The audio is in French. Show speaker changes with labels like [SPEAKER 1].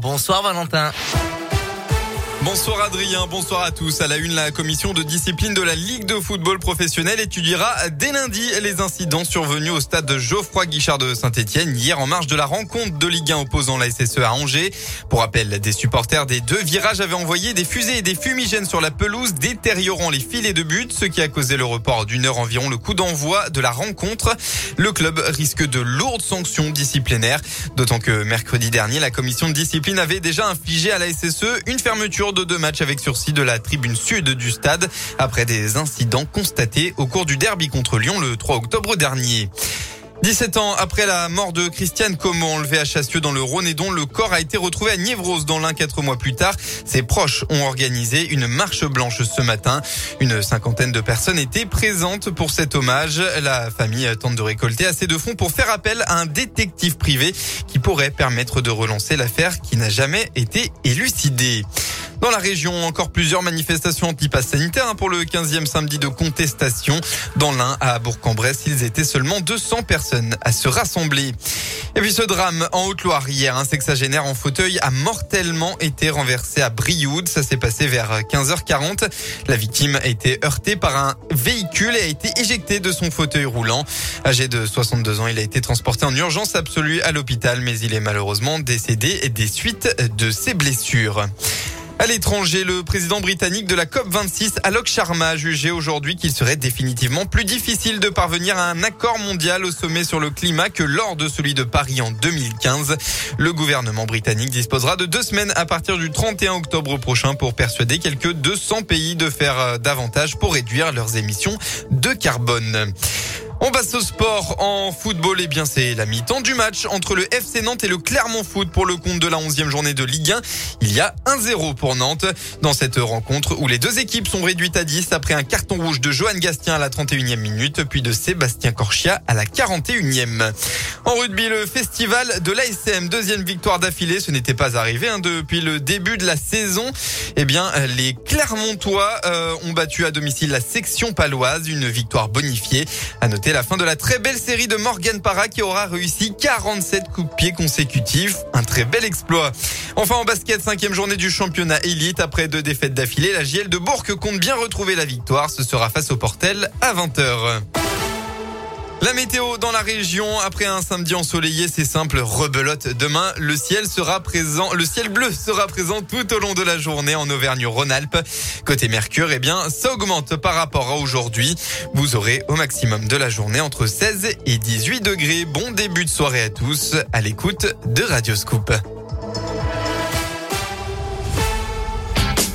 [SPEAKER 1] Bonsoir Valentin.
[SPEAKER 2] Bonsoir Adrien, bonsoir à tous. À la une, la commission de discipline de la Ligue de football professionnel étudiera dès lundi les incidents survenus au stade de Geoffroy Guichard de Saint-Etienne hier en marge de la rencontre de Ligue 1 opposant la SSE à Angers. Pour rappel, des supporters des deux virages avaient envoyé des fusées et des fumigènes sur la pelouse, détériorant les filets de but, ce qui a causé le report d'une heure environ le coup d'envoi de la rencontre. Le club risque de lourdes sanctions disciplinaires, d'autant que mercredi dernier, la commission de discipline avait déjà infligé à la SSE une fermeture de deux matchs avec sursis de la tribune sud du stade après des incidents constatés au cours du derby contre Lyon le 3 octobre dernier. 17 ans après la mort de Christiane Comont, enlevée à Chassieux dans le Rhône et dont le corps a été retrouvé à Niévros dans l'un quatre mois plus tard, ses proches ont organisé une marche blanche ce matin. Une cinquantaine de personnes étaient présentes pour cet hommage. La famille tente de récolter assez de fonds pour faire appel à un détective privé qui pourrait permettre de relancer l'affaire qui n'a jamais été élucidée. Dans la région, encore plusieurs manifestations anti-pass sanitaire hein, pour le 15e samedi de contestation. Dans l'un, à Bourg-en-Bresse, ils étaient seulement 200 personnes à se rassembler. Et puis ce drame en Haute-Loire hier, un sexagénaire en fauteuil a mortellement été renversé à Brioude. Ça s'est passé vers 15h40. La victime a été heurtée par un véhicule et a été éjecté de son fauteuil roulant. Âgé de 62 ans, il a été transporté en urgence absolue à l'hôpital, mais il est malheureusement décédé des suites de ses blessures. À l'étranger, le président britannique de la COP26, Alok Sharma, a jugé aujourd'hui qu'il serait définitivement plus difficile de parvenir à un accord mondial au sommet sur le climat que lors de celui de Paris en 2015. Le gouvernement britannique disposera de deux semaines à partir du 31 octobre prochain pour persuader quelques 200 pays de faire euh, davantage pour réduire leurs émissions de carbone. On passe au sport en football. Et eh bien, c'est la mi-temps du match entre le FC Nantes et le Clermont Foot pour le compte de la 11e journée de Ligue 1. Il y a 1-0 pour Nantes dans cette rencontre où les deux équipes sont réduites à 10 après un carton rouge de Johan Gastien à la 31e minute, puis de Sébastien Corchia à la 41e. En rugby, le festival de l'ASM, deuxième victoire d'affilée, ce n'était pas arrivé hein, depuis le début de la saison. Eh bien, les Clermontois euh, ont battu à domicile la section paloise, une victoire bonifiée. À noter la fin de la très belle série de Morgan Parra qui aura réussi 47 coups de pied consécutifs. Un très bel exploit. Enfin en basket, cinquième journée du championnat élite. Après deux défaites d'affilée, la JL de Bourg compte bien retrouver la victoire. Ce sera face au Portel à 20h. La météo dans la région après un samedi ensoleillé, c'est simple, rebelote. Demain, le ciel sera présent, le ciel bleu sera présent tout au long de la journée en Auvergne-Rhône-Alpes. Côté Mercure, eh bien, ça augmente par rapport à aujourd'hui. Vous aurez au maximum de la journée entre 16 et 18 degrés. Bon début de soirée à tous à l'écoute de Radioscoop.